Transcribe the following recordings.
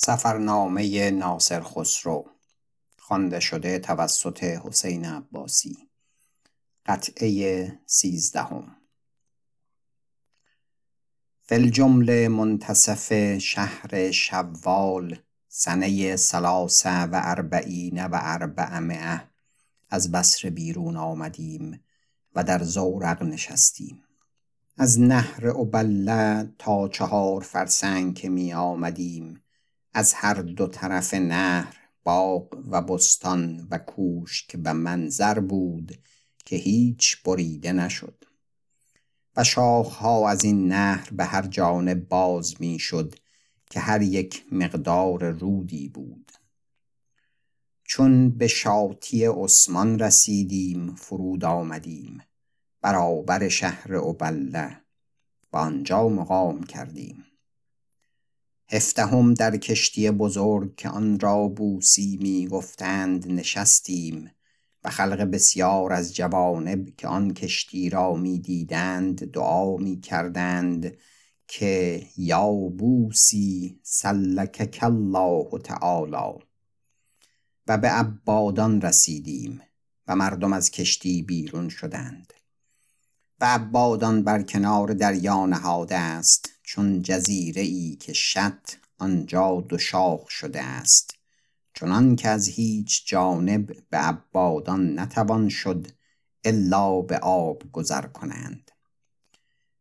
سفرنامه ناصر خسرو خوانده شده توسط حسین عباسی. قطعه سیزدهم. فی الجمله منتصف شهر شوال سنه ثلاث و اربعین و اربعمایه. از بصره بیرون آمدیم و در زورق نشستیم. از نهر عبله تا چهار فرسنگ که می آمدیم از هر دو طرف نهر باغ و بستان و کوشک و منظر بود که هیچ بریده نشد. و شاخها از این نهر به هر جانب باز می شد که هر یک مقدار رودی بود. چون به شاطی عثمان رسیدیم فرود آمدیم برابر شهر عبله و آنجا مقام کردیم. هفدهم در کشتی بزرگ که آن را بوسی می گفتند نشستیم و خلق بسیار از جوانب که آن کشتی را می دیدند دعا می کردند که یا بوسی سلکک الله تعالی. و به عبادان رسیدیم و مردم از کشتی بیرون شدند. و عبادان بر کنار دریا نهاده است. چون جزیره ای که شط آنجا دو شاخ شده است. چنان که از هیچ جانب به عبادان نتوان شد الا به آب گذر کنند.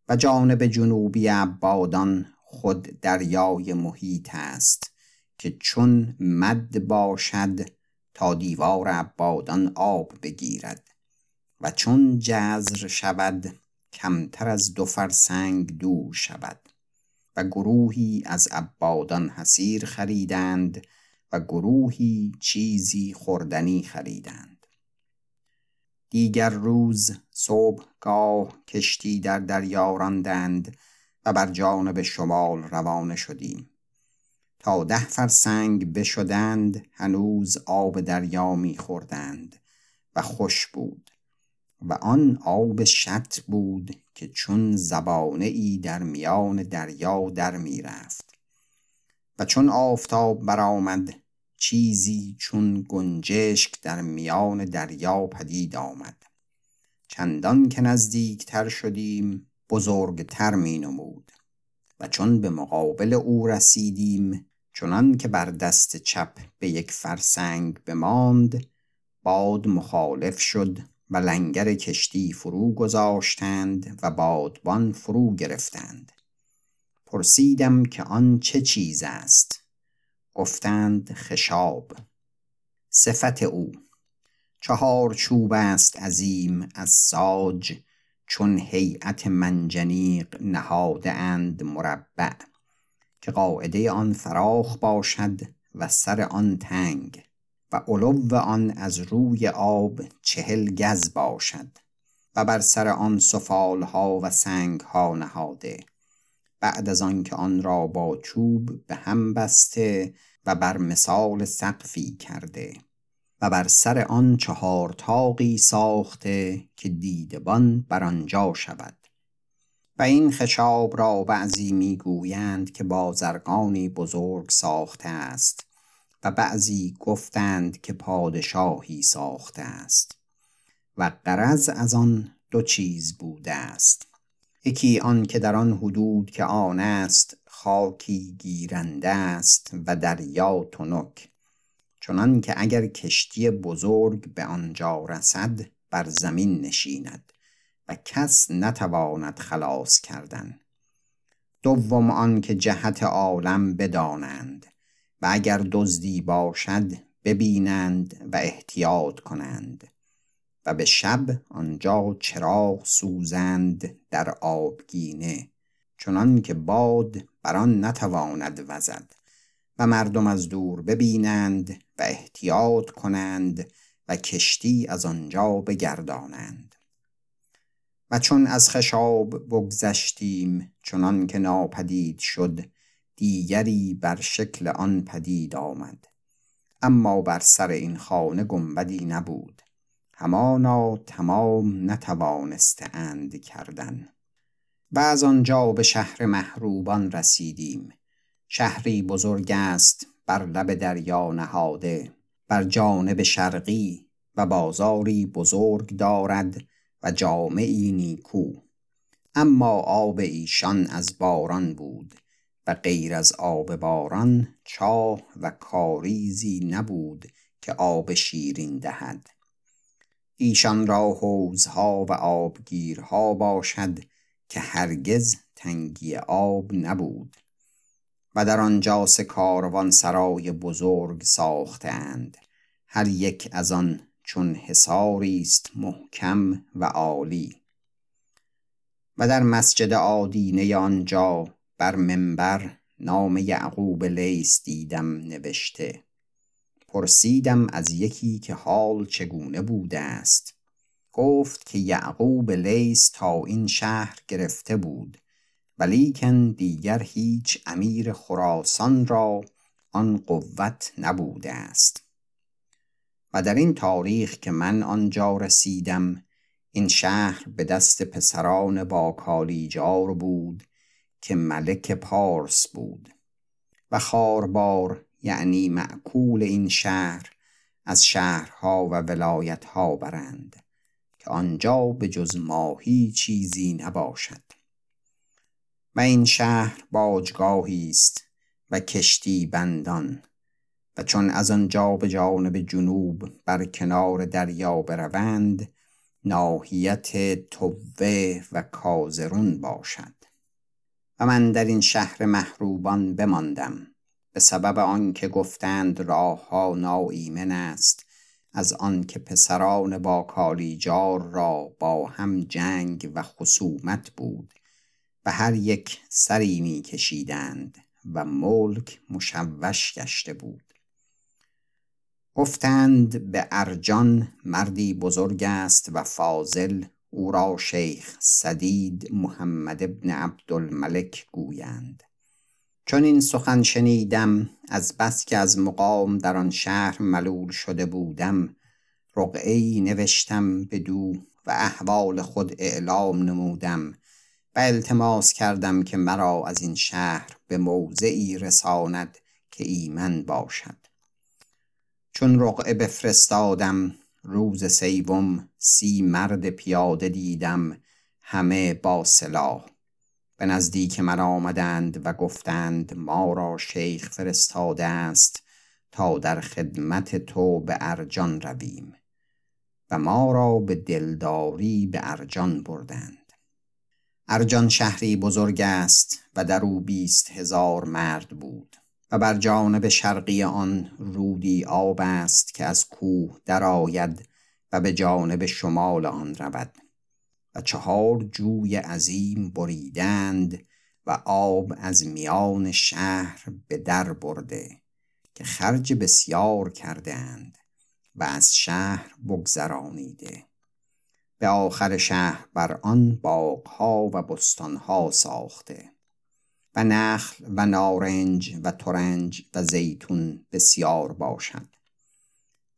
و جانب جنوبی عبادان خود دریای محیط است که چون مد باشد تا دیوار عبادان آب بگیرد. و چون جزر شود کمتر از دو فرسنگ دور شود. و گروهی از عبادان حسیر خریدند و گروهی چیزی خوردنی خریدند. دیگر روز صبحگاه کشتی در دریا راندند و بر جانب شمال روانه شدیم. تا ده فرسنگ بشدند هنوز آب دریا میخوردند و خوش بود. و آن آب شط بود که چون زبانه ای در میان دریا در می رفت و چون آفتاب برآمد چیزی چون گنجشک در میان دریا پدید آمد. چندان که نزدیکتر شدیم بزرگتر می نمود و چون به مقابل او رسیدیم چنان که بر دست چپ به یک فرسنگ بماند باد مخالف شد و لنگر کشتی فرو گذاشتند و بادبان فرو گرفتند. پرسیدم که آن چه چیز است؟ گفتند خشاب. صفت او. چهار چوب است عظیم از ساج چون هیئت منجنیق نهاده اند مربع که قاعده آن فراخ باشد و سر آن تنگ. و علو آن از روی آب چهل گز باشد و بر سر آن سفالها و سنگها نهاده بعد از آنکه آن را با چوب به هم بسته و بر مثال سقفی کرده و بر سر آن چهار تاقی ساخته که دیدبان بر آنجا شود. و این خشاب را بعضی می‌گویند که بازرگانی بزرگ ساخته است. و بعضی گفتند که پادشاهی ساخته است و غرض از آن دو چیز بوده است. یکی آن که در آن حدود که آن است خاکی گیرنده است و دریا تنک چنان که اگر کشتی بزرگ به آنجا رسد بر زمین نشیند و کس نتواند خلاص کردن. دوم آن که جهت عالم بدانند و اگر دزدی باشد ببینند و احتیاط کنند و به شب آنجا چراغ سوزند در آبگینه چنان که باد بر آن نتواند وزد و مردم از دور ببینند و احتیاط کنند و کشتی از آنجا بگردانند. و چون از خشاب بگذشتیم چنان که ناپدید شد دیگری بر شکل آن پدید آمد. اما بر سر این خانه گنبدی نبود. همانا تمام نتوانسته اند کردن. و از آنجا به شهر محروبان رسیدیم. شهری بزرگ است بر لب دریا نهاده. بر جانب شرقی و بازاری بزرگ دارد و جامعی نیکو. اما آب ایشان از باران بود. و غیر از آب باران چاه و کاریزی نبود که آب شیرین دهد. ایشان را حوزها و آبگیرها باشد که هرگز تنگی آب نبود و در آنجا سه کاروان سرای بزرگ ساختند هر یک از آن چون حصاری است محکم و عالی. و در مسجد آدینه آنجا بر منبر نام یعقوب لیس دیدم نوشته. پرسیدم از یکی که حال چگونه بوده است. گفت که یعقوب لیس تا این شهر گرفته بود ولیکن دیگر هیچ امیر خراسان را آن قوت نبوده است. و در این تاریخ که من آنجا رسیدم این شهر به دست پسران با کالیجار بود که ملک پارس بود و خاربار یعنی معکول این شهر از شهرها و ولایتها برند که آنجا به جز ماهی چیزی نباشد. و این شهر باجگاهی است و کشتی بندان و چون از آنجا به جانب جنوب بر کنار دریا بروند ناحیت توه و کازرون باشد. و من در این شهر محروبان بماندم. به سبب آنکه گفتند راهها ناایمن است از آنکه پسران با کالیجار را با هم جنگ و خصومت بود. و هر یک سری می کشیدند و ملک مشوش گشته بود. گفتند به ارجان مردی بزرگ است و فاضل او را شیخ سدید محمد ابن عبدالملک گویند. چون این سخن شنیدم از بس که از مقام در آن شهر ملول شده بودم. رقعی نوشتم بدو و احوال خود اعلام نمودم و التماس کردم که مرا از این شهر به موضعی رساند که ایمن باشد. چون رقعه بفرستادم روز سیوم سی مرد پیاده دیدم همه با سلاح. به نزدیک من آمدند و گفتند ما را شیخ فرستاده است تا در خدمت تو به ارجان رویم. و ما را به دلداری به ارجان بردند. ارجان شهری بزرگ است و در او بیست هزار مرد بود. و بر جانب شرقی آن رودی آب است که از کوه درآید و به جانب شمال آن رود. و چهار جوی عظیم بریدند و آب از میان شهر به در برده که خرج بسیار کردند و از شهر بگذرانیده. به آخر شهر بر آن باغها و بستانها ساخته. و نخل و نارنج و ترنج و زیتون بسیار باشد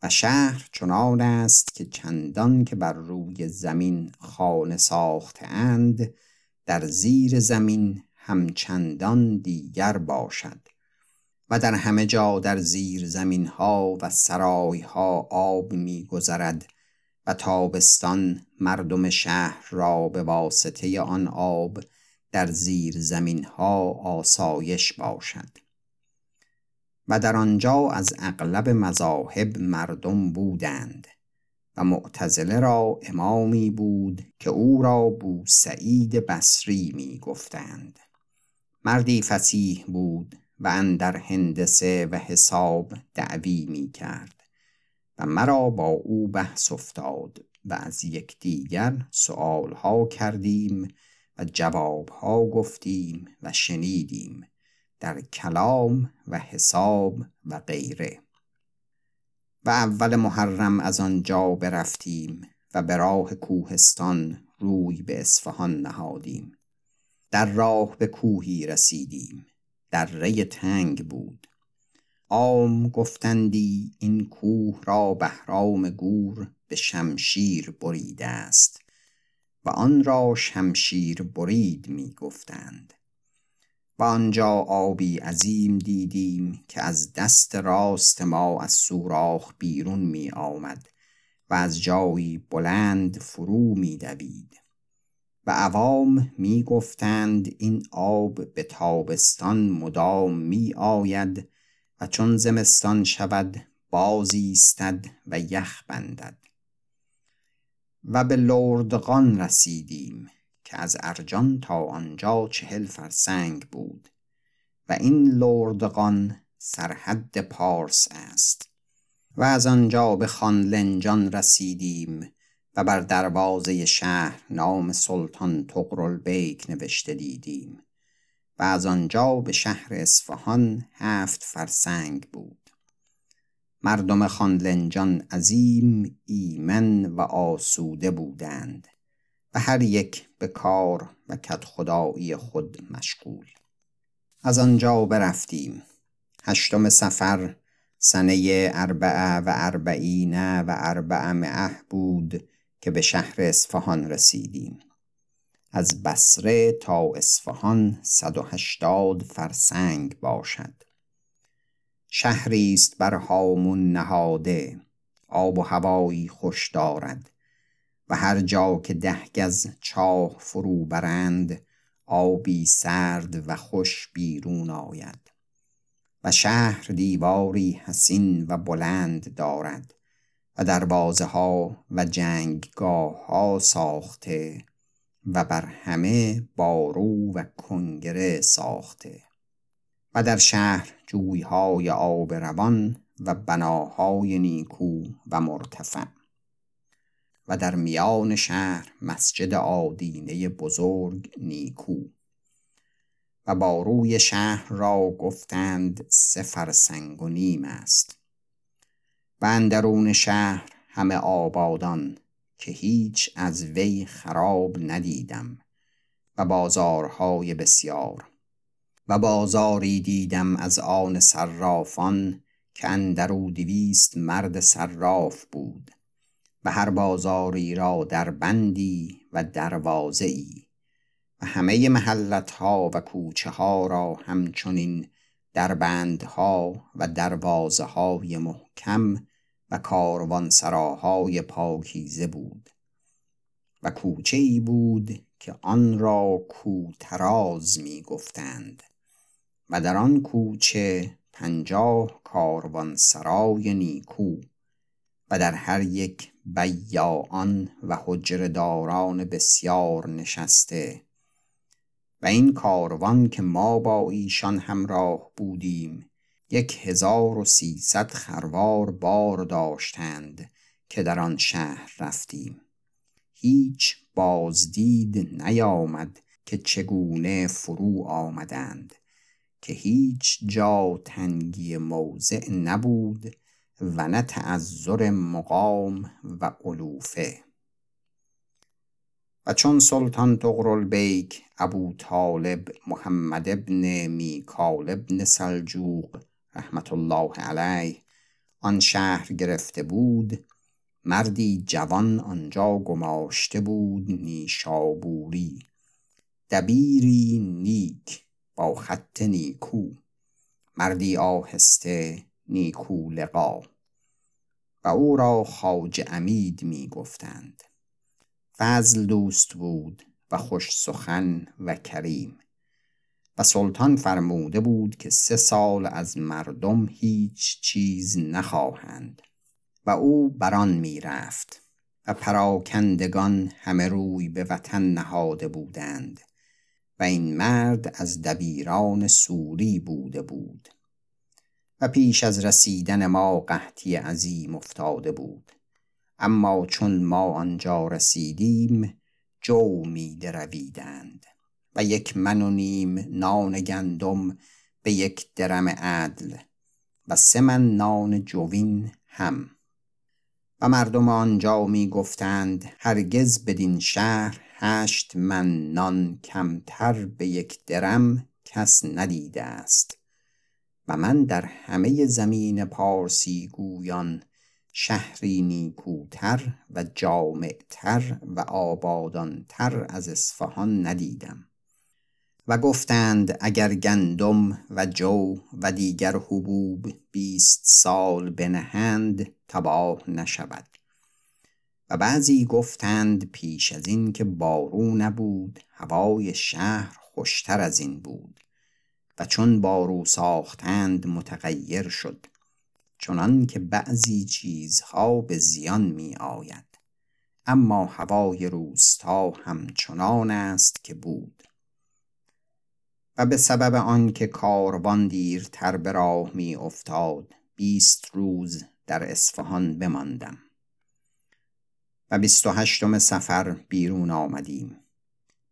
و شهر چنان است که چندان که بر روی زمین خانه ساخته در زیر زمین همچندان دیگر باشد و در همه جا در زیر زمین ها و سرای ها آب می گذرد و تابستان مردم شهر را به واسطه آن آب در زیر زمین ها آسایش باشد و در آنجا از اغلب مذاهب مردم بودند و معتزله را امامی بود که او را بو سعید بصری می گفتند مردی فسیح بود و اندر هندسه و حساب دعوی می کرد و مرا با او بحث افتاد و از یکدیگر سؤالها کردیم و جوابها گفتیم و شنیدیم در کلام و حساب و غیره. و اول محرم از آنجا برفتیم و به راه کوهستان روی به اصفهان نهادیم. در راه به کوهی رسیدیم. در ری تنگ بود. عام گفتندی این کوه را بهرام گور به شمشیر بریده است. و آن را شمشیر برید می گفتند و آنجا آبی عظیم دیدیم که از دست راست ما از سوراخ بیرون می آمد و از جایی بلند فرو می دوید و عوام می گفتند این آب به تابستان مدام می آید و چون زمستان شود باز ایستد و یخ بندد. و به لردغان رسیدیم که از ارجان تا آنجا چهل فرسنگ بود و این لردغان سرحد پارس است و از آنجا به خانلنجان رسیدیم و بر دروازه شهر نام سلطان بیک نوشته دیدیم و از آنجا به شهر اصفهان هفت فرسنگ بود. مردم خانلنجان عظیم ایمن و آسوده بودند و هر یک به کار و کت خدایی خود مشغول. از آنجا برفتیم. هشتم سفر سنه اربعه و اربعین و اربعمعه بود که به شهر اصفهان رسیدیم. از بسره تا اصفهان صد و هشتاد فرسنگ باشد. شهری است بر هامون نهاده آب و هوایی خوش دارد. و هر جا که ده گز چاه فرو برند آبی سرد و خوش بیرون آید. و شهر دیواری حسین و بلند دارد و دروازه ها و جنگگاه ها ساخته و بر همه بارو و کنگره ساخته. و در شهر جویهای آب روان و بناهای نیکو و مرتفع و در میان شهر مسجد آدینه بزرگ نیکو و با روی شهر را گفتند سه فرسنگ و نیم است و اندرون شهر همه آبادان که هیچ از وی خراب ندیدم و بازارهای بسیار و بازاری دیدم از آن صرافان که اندرو دویست مرد صراف بود و هر بازاری را در بندی و دروازه ای و همه محلت ها و کوچه ها را همچنین در بندها و دروازه های محکم و کاروانسراهای پاکیزه بود و کوچه ای بود که آن را کوتراز می گفتند و در آن کوچه پنجاه کاروانسرای نیکو و در هر یک بیاان و حجرداران بسیار نشسته و این کاروان که ما با ایشان همراه بودیم یک هزار و سیصد خروار بار داشتند که در آن شهر رفتیم. هیچ بازدید نیامد که چگونه فرو آمدند. که هیچ جا تنگی موضع نبود و نه تعذر مقام و علوفه. و چون سلطان بیک ابو طالب محمد ابن میکال ابن سلجوق رحمت الله علیه آن شهر گرفته بود مردی جوان آنجا گماشته بود نیشابوری. دبیری نیک با خط نیکو مردی آهسته نیکو لقا. و او را خاج امید می گفتند فضل دوست بود و خوش سخن و کریم. و سلطان فرموده بود که سه سال از مردم هیچ چیز نخواهند. و او بران می رفت و پراکندگان همه روی به وطن نهاده بودند. و این مرد از دبیران سوری بوده بود و پیش از رسیدن ما قحطی عظیم افتاده بود. اما چون ما آنجا رسیدیم جو می درویدند و یک من و نیم نان گندم به یک درم عدل و سه من نان جوین هم. و مردم آنجا می گفتند هرگز بدین شهر هشت من نان کمتر به یک درم کس ندیده است. و من در همه زمین پارسی گویان شهری نیکوتر و جامعتر و آبادانتر از اصفهان ندیدم. و گفتند اگر گندم و جو و دیگر حبوب بیست سال بنهند تباه نشود. و بعضی گفتند پیش از این که بارو نبود هوای شهر خوشتر از این بود و چون بارو ساختند متغیر شد چنان که بعضی چیزها به زیان می آید اما هوای روستا همچنان است که بود. و به سبب آنکه کاروان دیرتر به راه می افتاد بیست روز در اصفهان بماندم. و بیست و هشتم سفر بیرون آمدیم.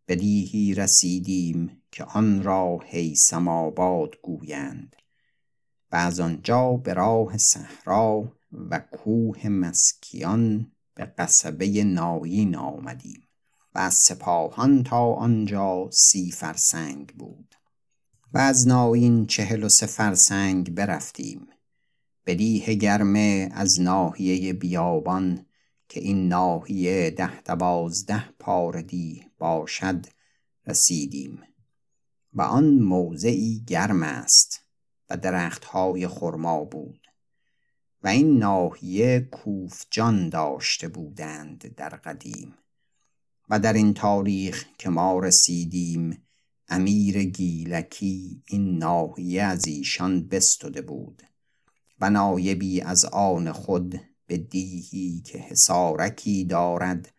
به دیهی رسیدیم که آن را هیثم آباد گویند. و از آنجا به راه صحرا و کوه مسکیان به قصبه نایین آمدیم. و از سپاهان تا آنجا سی فرسنگ بود. و از نایین چهل و سه فرسنگ برفتیم. به دیه گرمه از ناحیه بیابان که این ناحیه ده دوازده پار دیه باشد رسیدیم. و آن موضعی گرم است و درختهای خرما بود و این ناحیه کوفجان داشته بودند در قدیم و در این تاریخ که ما رسیدیم امیر گیلکی این ناحیه از ایشان بستده بود و نایبی از آن خود به دیهی که حسارکی دارد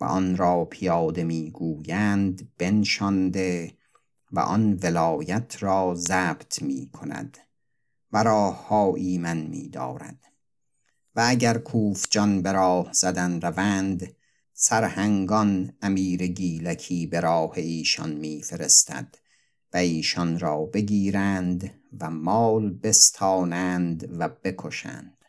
و آن را پیاده می‌گویند بنشانده و آن ولایت را ضبط می کند و راه ایمن می دارد و اگر کوفجان به راه زدن روند سرهنگان امیر گیلکی به راه ایشان میفرستد و ایشان را بگیرند و مال بستانند و بکشند.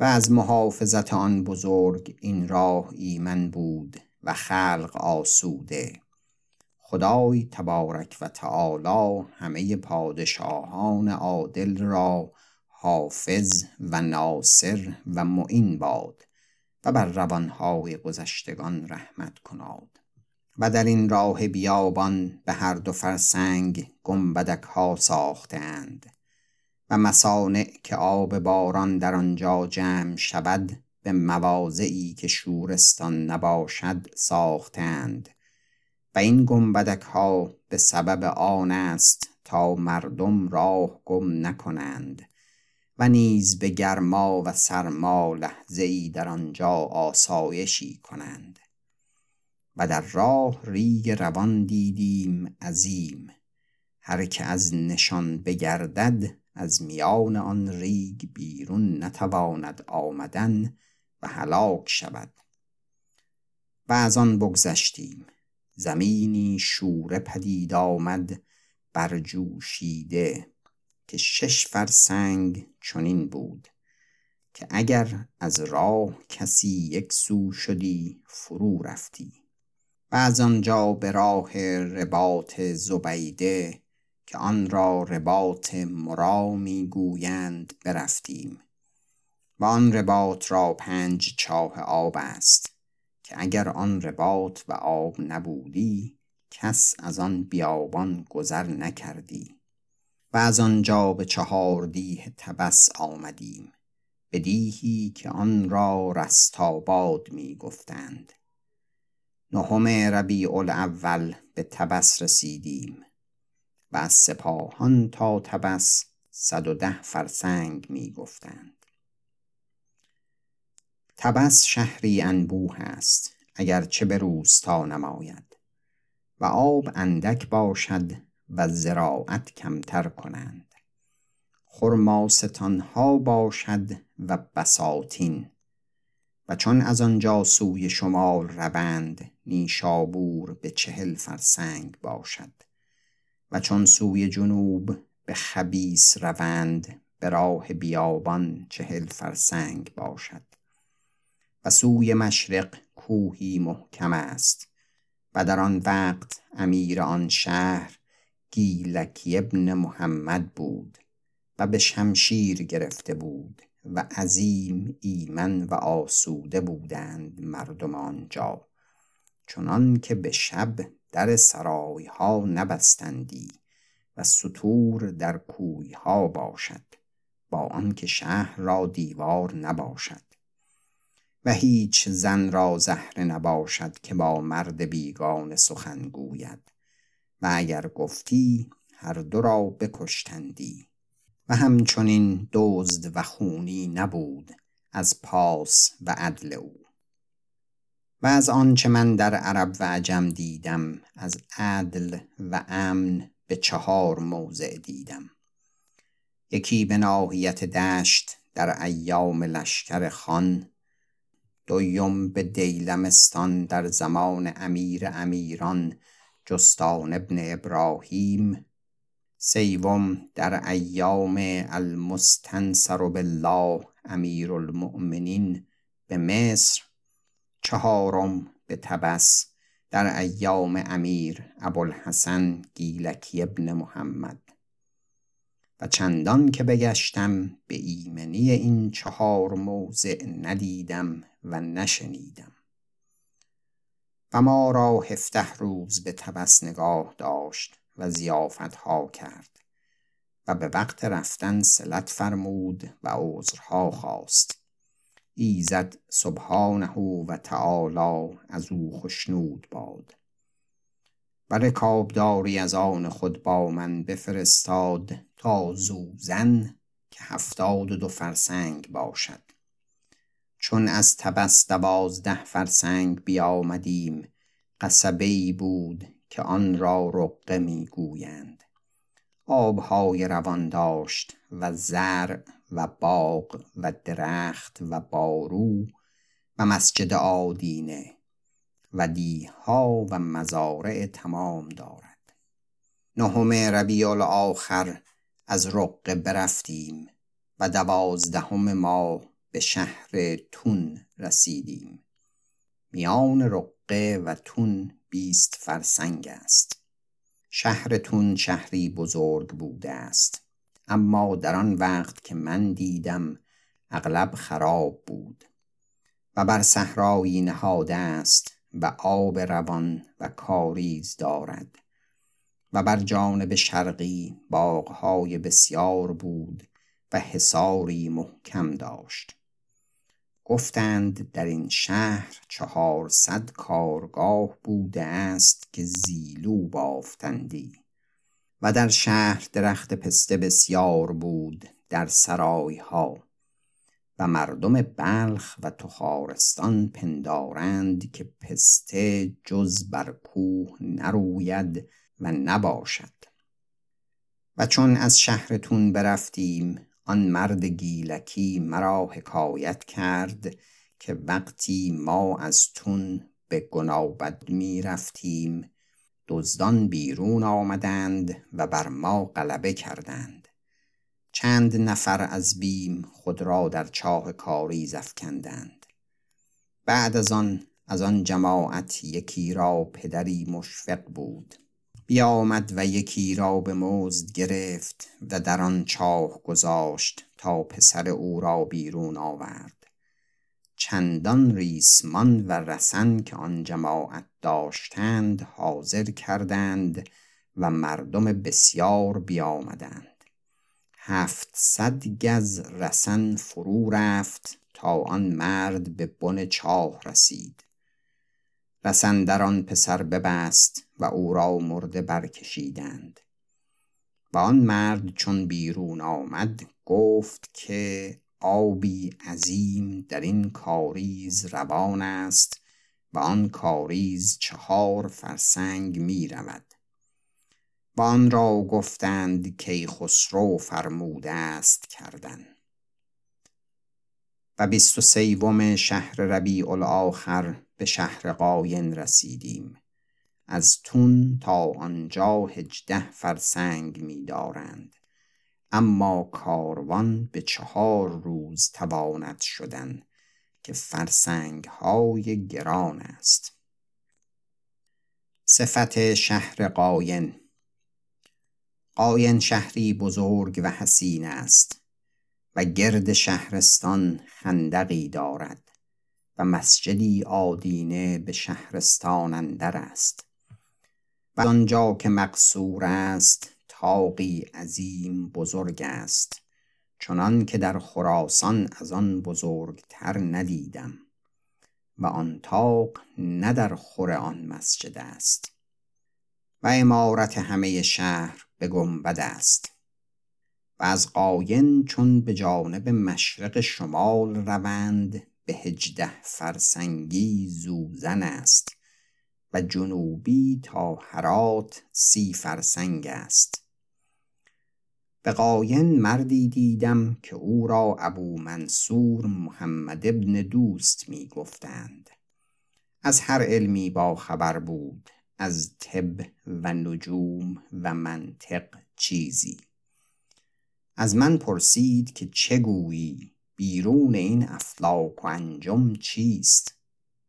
و از محافظت آن بزرگ این راه ایمن بود و خلق آسوده. خدای تبارک و تعالی همه پادشاهان عادل را حافظ و ناصر و معین باد و بر روانهای گذشتگان رحمت کناد. و در این راه بیابان به هر دو فرسنگ گنبدک ها ساختند. و مسانع که آب باران در آنجا جمع شود به مواضعی که شورستان نباشد ساختند. و این گنبدک ها به سبب آن است تا مردم راه گم نکنند و نیز به گرما و سرما لحظه ای در آنجا آسایشی کنند. و در راه ریگ روان دیدیم عظیم هر که از نشان بگردد از میان آن ریگ بیرون نتواند آمدن و هلاک شود. و از آن بگذشتیم. زمینی شوره پدید آمد برجوشیده که شش فرسنگ چنین بود که اگر از راه کسی یک سو شدی فرو رفتی. و از آنجا به راه رباط زبیده که آن را رباط مرا می‌گویند برفتیم و آن رباط را پنج چاه آب است که اگر آن رباط و آب نبودی کس از آن بیابان گذر نکردی و از آنجا به چهار دیه تبس آمدیم به دیهی که آن را رستاباد می گفتند نهم ربیع الاول به تبس رسیدیم. و از سپاهان تا تبس صد و ده فرسنگ می گفتند. تبس شهری انبوه است اگر چه به روستا نماید و آب اندک باشد و زراعت کمتر کنند. خرماستان ها باشد و بساتین و چون از آنجا سوی شمال روند نیشابور به چهل فرسنگ باشد. و چون سوی جنوب به خبیس روند به راه بیابان چهل فرسنگ باشد. و سوی مشرق کوهی محکم است و در آن وقت امیر آن شهر گیلکی ابن محمد بود و به شمشیر گرفته بود و عظیم ایمن و آسوده بودند مردم آنجا. چنان که به شب در سرایها نبستندی و ستور در کویها باشد با آنکه شهر را دیوار نباشد. و هیچ زن را زهره نباشد که با مرد بیگانه سخن گوید. و اگر گفتی هر دو را بکشتندی. و همچنین دزد و خونی نبود از پاس و عدل او. و از آنچه من در عرب و عجم دیدم از عدل و امن به چهار موضع دیدم. یکی به ناحیت دشت در ایام لشکر خان دویم به دیلمستان در زمان امیر امیران جستان ابن ابراهیم سیوم در ایام المستنصر بالله امیر المؤمنین به مصر چهارم به تبس در ایام امیر ابوالحسن گیلکی ابن محمد. و چندان که بگشتم به ایمنی این چهار موضع ندیدم و نشنیدم. و ما را هفته روز به تبس نگاه داشت و ها کرد و به وقت رفتن سلت فرمود و عذرها خواست. ایزد سبحانه و تعالی از او خشنود باد. و رکابداری از آن خود با من بفرستاد تا زوزن که هفتاد و دو فرسنگ باشد. چون از تبس دوازده فرسنگ بیامدیم قصبه ای بود که آن را رقه می‌گویند. آبهای روان داشت و زرع و باغ و درخت و بارو و مسجد آدینه و دیها و مزارع تمام دارد. نهم ربیع الاخر از رقه برفتیم و دوازدهم ما به شهر تون رسیدیم. میان رقه و تون بیست فرسنگ است. شهر تون شهری بزرگ بوده است. اما در آن وقت که من دیدم اغلب خراب بود و بر صحرایی نهاده است و آب روان و کاریز دارد و بر جانب شرقی باغهای بسیار بود و حصاری محکم داشت. گفتند در این شهر چهارصد کارگاه بوده است که زیلو بافتندی و در شهر درخت پسته بسیار بود در سرایها و مردم بلخ و تخارستان پندارند که پسته جز بر کوه نروید و نباشد. و چون از شهرتون برفتیم آن مرد گیلکی مرا حکایت کرد که وقتی ما از تون به گنابد می رفتیم دزدان بیرون آمدند و بر ما غلبه کردند. چند نفر از بیم خود را در چاه کاری زفکندند بعد از آن از آن جماعت یکی را پدری مشفق بود. بیامد و یکی را به مزد گرفت و در آن چاه گذاشت تا پسر او را بیرون آورد. چندان ریسمان و رسن که آن جماعت داشتند حاضر کردند و مردم بسیار بیامدند. هفتصد گز رسن فرو رفت تا آن مرد به بن چاه رسید. رسن آن پسر ببست و او را مرده برکشیدند. و آن مرد چون بیرون آمد گفت که آبی عظیم در این کاریز روان است و آن کاریز چهار فرسنگ می رود. و آن را گفتند که خسرو فرموده است کردن. و بیست و سیوم شهر ربیع الاخر به شهر قاین رسیدیم. از تون تا آنجا هجده فرسنگ می دارند اما کاروان به چهار روز تواند شدن که فرسنگ های گران است. صفت شهر قاین قاین شهری بزرگ و حسین است و گرد شهرستان خندقی دارد. و مسجدی آدینه به شهرستان اندر است. و آنجا که مقصور است تاقی عظیم بزرگ است. چنان که در خراسان از آن بزرگتر ندیدم. و آن تاق نه در خور آن مسجد است. و امارت همه شهر به گنبد است. و از قاین چون به جانب مشرق شمال روند به هجده فرسنگی زوزن است و جنوبی تا هرات سی فرسنگ است. به قاین مردی دیدم که او را ابو منصور محمد ابن دوست می گفتند. از هر علمی با خبر بود از طب و نجوم و منطق چیزی. از من پرسید که چه گویی؟ بیرون این افلاک و انجم چیست؟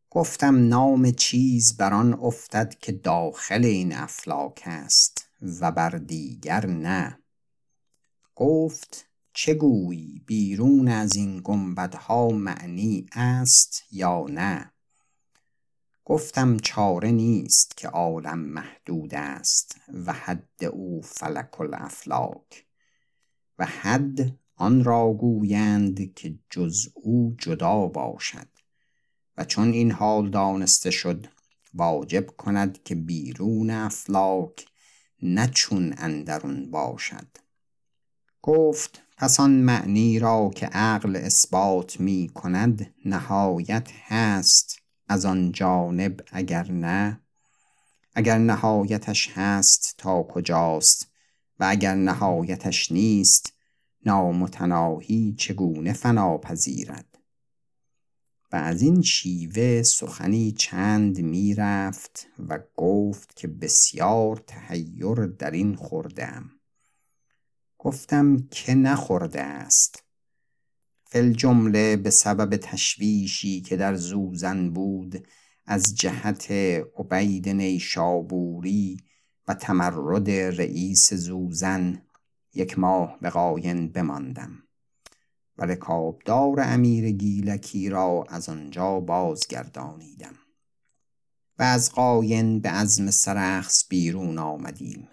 گفتم نام چیز بر آن افتد که داخل این افلاک است و بر دیگر نه. گفت چه بیرون از این گنبدها معنی است یا نه؟ گفتم چاره نیست که عالم محدود است و حد او فلک الافلاک و حد آن را گویند که جز او جدا باشد و چون این حال دانسته شد واجب کند که بیرون افلاک نه چون اندرون باشد. گفت پس آن معنی را که عقل اثبات می کند نهایت هست از آن جانب اگر نه اگر نهایتش هست تا کجاست و اگر نهایتش نیست نامتناهی چگونه فنا پذیرد؟ و از این شیوه سخنی چند می‌رفت و گفت که بسیار تحیر در این خوردم. گفتم که نخورده است. فل جمله به سبب تشویشی که در زوزن بود از جهت عبید نیشابوری و تمرد رئیس زوزن یک ماه به قاین بماندم. و رکابدار امیر گیلکی را از آنجا بازگردانیدم. و از قاین به عزم سرخس بیرون آمدیم.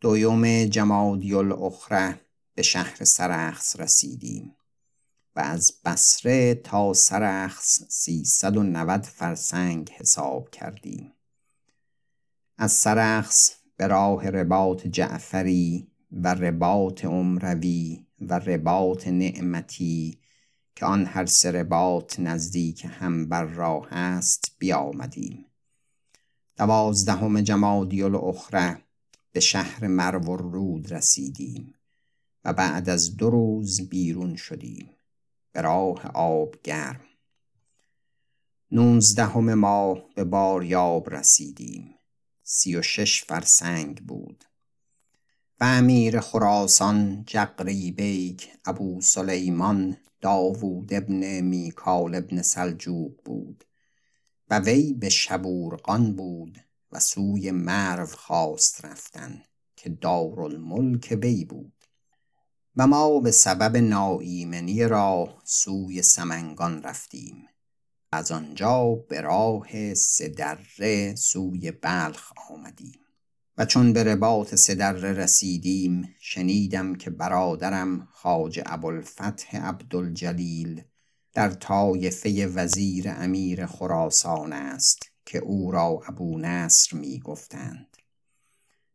دویوم جمادی الاخره به شهر سرخس رسیدیم. و از بسره تا سرخس سیصد و نود فرسنگ حساب کردیم. از سرخس به راه رباط جعفری و رباط عمروی و رباط نعمتی که آن هر سه رباط نزدیک هم بر راه است بیامدیم. دوازدهم جمادی الاخره به شهر مرو رود رسیدیم و بعد از دو روز بیرون شدیم به راه آب گرم. نونزدهم ماه به باریاب رسیدیم. سی و شش فرسنگ بود. و امیر خراسان جقری بیک ابو سلیمان داوود ابن میکال ابن سلجوق بود و وی به شبورقان بود و سوی مرو خواست رفتن که دارالملک وی بود و ما به سبب ناایمنی راه سوی سمنگان رفتیم. از آنجا به راه سدره سوی بلخ آمدیم. و چون به رباط سدره رسیدیم شنیدم که برادرم خاج ابوالفتح عبدالجلیل در طایفه وزیر امیر خراسان است که او را ابو نصر می گفتند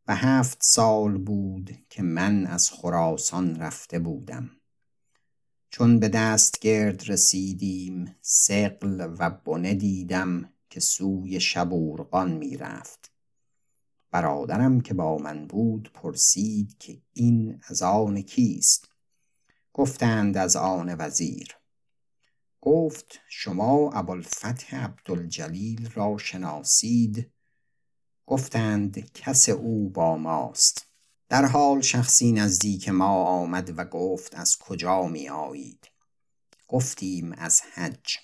و هفت سال بود که من از خراسان رفته بودم. چون به دست گرد رسیدیم سقل و بنه دیدم که سوی شبورقان می رفت برادرم که با من بود پرسید که این از آن کیست؟ گفتند از آن وزیر. گفت شما ابوالفتح عبدالجلیل را شناسید؟ گفتند کس او با ماست. در حال شخصی نزدیک ما آمد و گفت از کجا می آیید؟ گفتیم از حج.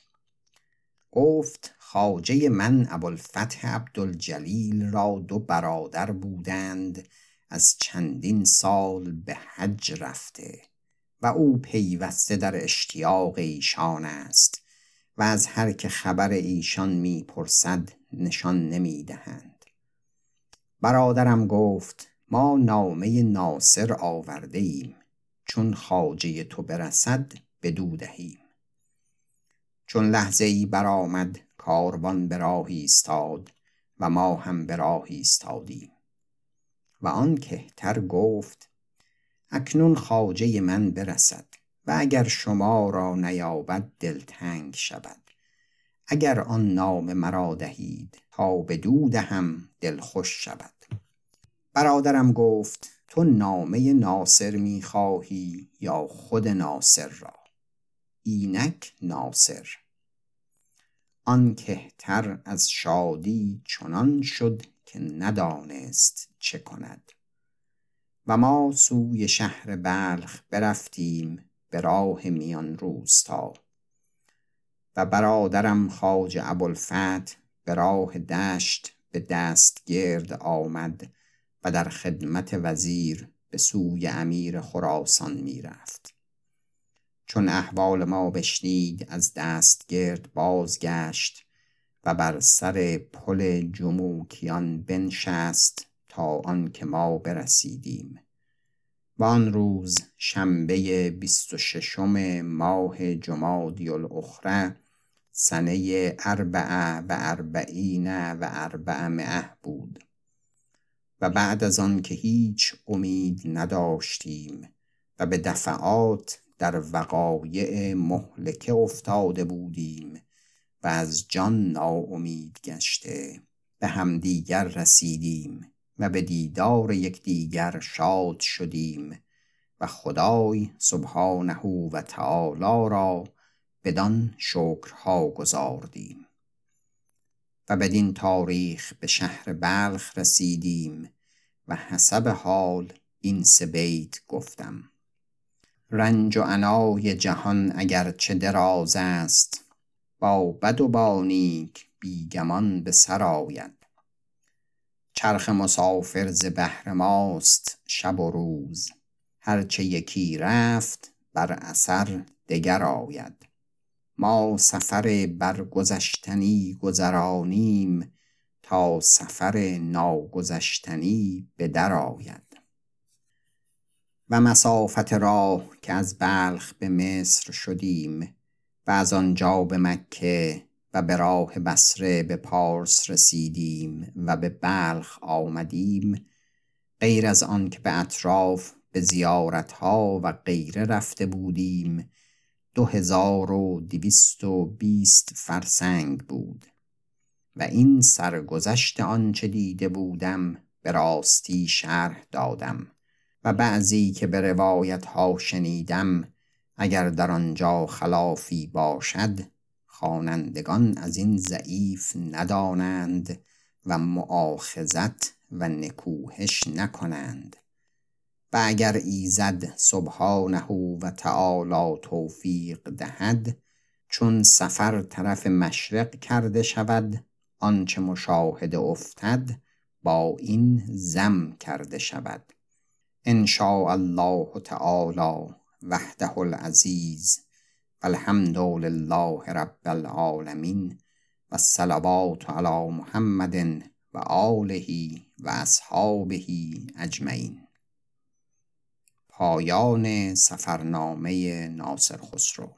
گفت خاجه من ابوالفتح عبدالجلیل را دو برادر بودند از چندین سال به حج رفته و او پیوسته در اشتیاق ایشان است و از هر که خبر ایشان می پرسد نشان نمی دهند برادرم گفت ما نامه ناصر آورده ایم چون خواجه تو برسد بدو چون لحظه ای برآمد کاروان به راه ایستاد و ما هم به راه ایستادیم. و آن کهتر گفت اکنون خواجه من برسد و اگر شما را نیابد دلتنگ شود. اگر آن نام مرا دهید تا بدو دهم دلخوش شود. برادرم گفت تو نامه ناصر می خواهی یا خود ناصر را؟ اینک ناصر. آن کهتر از شادی چنان شد که ندانست چه کند و ما سوی شهر بلخ برفتیم به راه میان روستا و برادرم خواجه ابوالفتح به راه دشت به دستگرد آمد و در خدمت وزیر به سوی امیر خراسان می رفت. چون احوال ما بشنید از دستگرد بازگشت و بر سر پل جموکیان بنشست تا آنکه ما برسیدیم. و آن روز شنبه بیست و ششم ماه جمادی الاخره سنه اربعه و اربعین و اربعمعه بود. و بعد از آن که هیچ امید نداشتیم و به دفعات در وقایع مهلکه افتاده بودیم و از جان ناامید گشته به همدیگر رسیدیم و به دیدار یکدیگر شاد شدیم و خدای سبحانه و تعالی را بدان شکرها گذاردیم و بدین تاریخ به شهر بلخ رسیدیم و حسب حال این سه بیت گفتم. رنج و عنای جهان اگر چه دراز است با بد و با نیک بیگمان به سر آید. چرخ مسافر ز بهر ماست شب و روز هرچه یکی رفت بر اثر دگر آید. ما سفر برگذشتنی گذرانیم تا سفر ناگذشتنی به در آید. و مسافت راه که از بلخ به مصر شدیم و از آنجا به مکه و به راه بصره به پارس رسیدیم و به بلخ آمدیم غیر از آن که به اطراف به زیارتها و غیره رفته بودیم دو هزار و دویست و بیست فرسنگ بود و این سرگذشت آنچه دیده بودم به راستی شرح دادم. و بعضی که به روایت ها شنیدم اگر در آنجا خلافی باشد خوانندگان از این ضعیف ندانند و معاخذت و نکوهش نکنند. و اگر ایزد سبحانه و تعالی توفیق دهد چون سفر طرف مشرق کرده شود آنچه مشاهده افتد با این زم کرده شود. ان الله تعالی وحده العزیز الحمد لله رب العالمین و الصلوات علی محمد و آله و اصحابه اجمعین. پایان سفرنامه ناصر خسرو.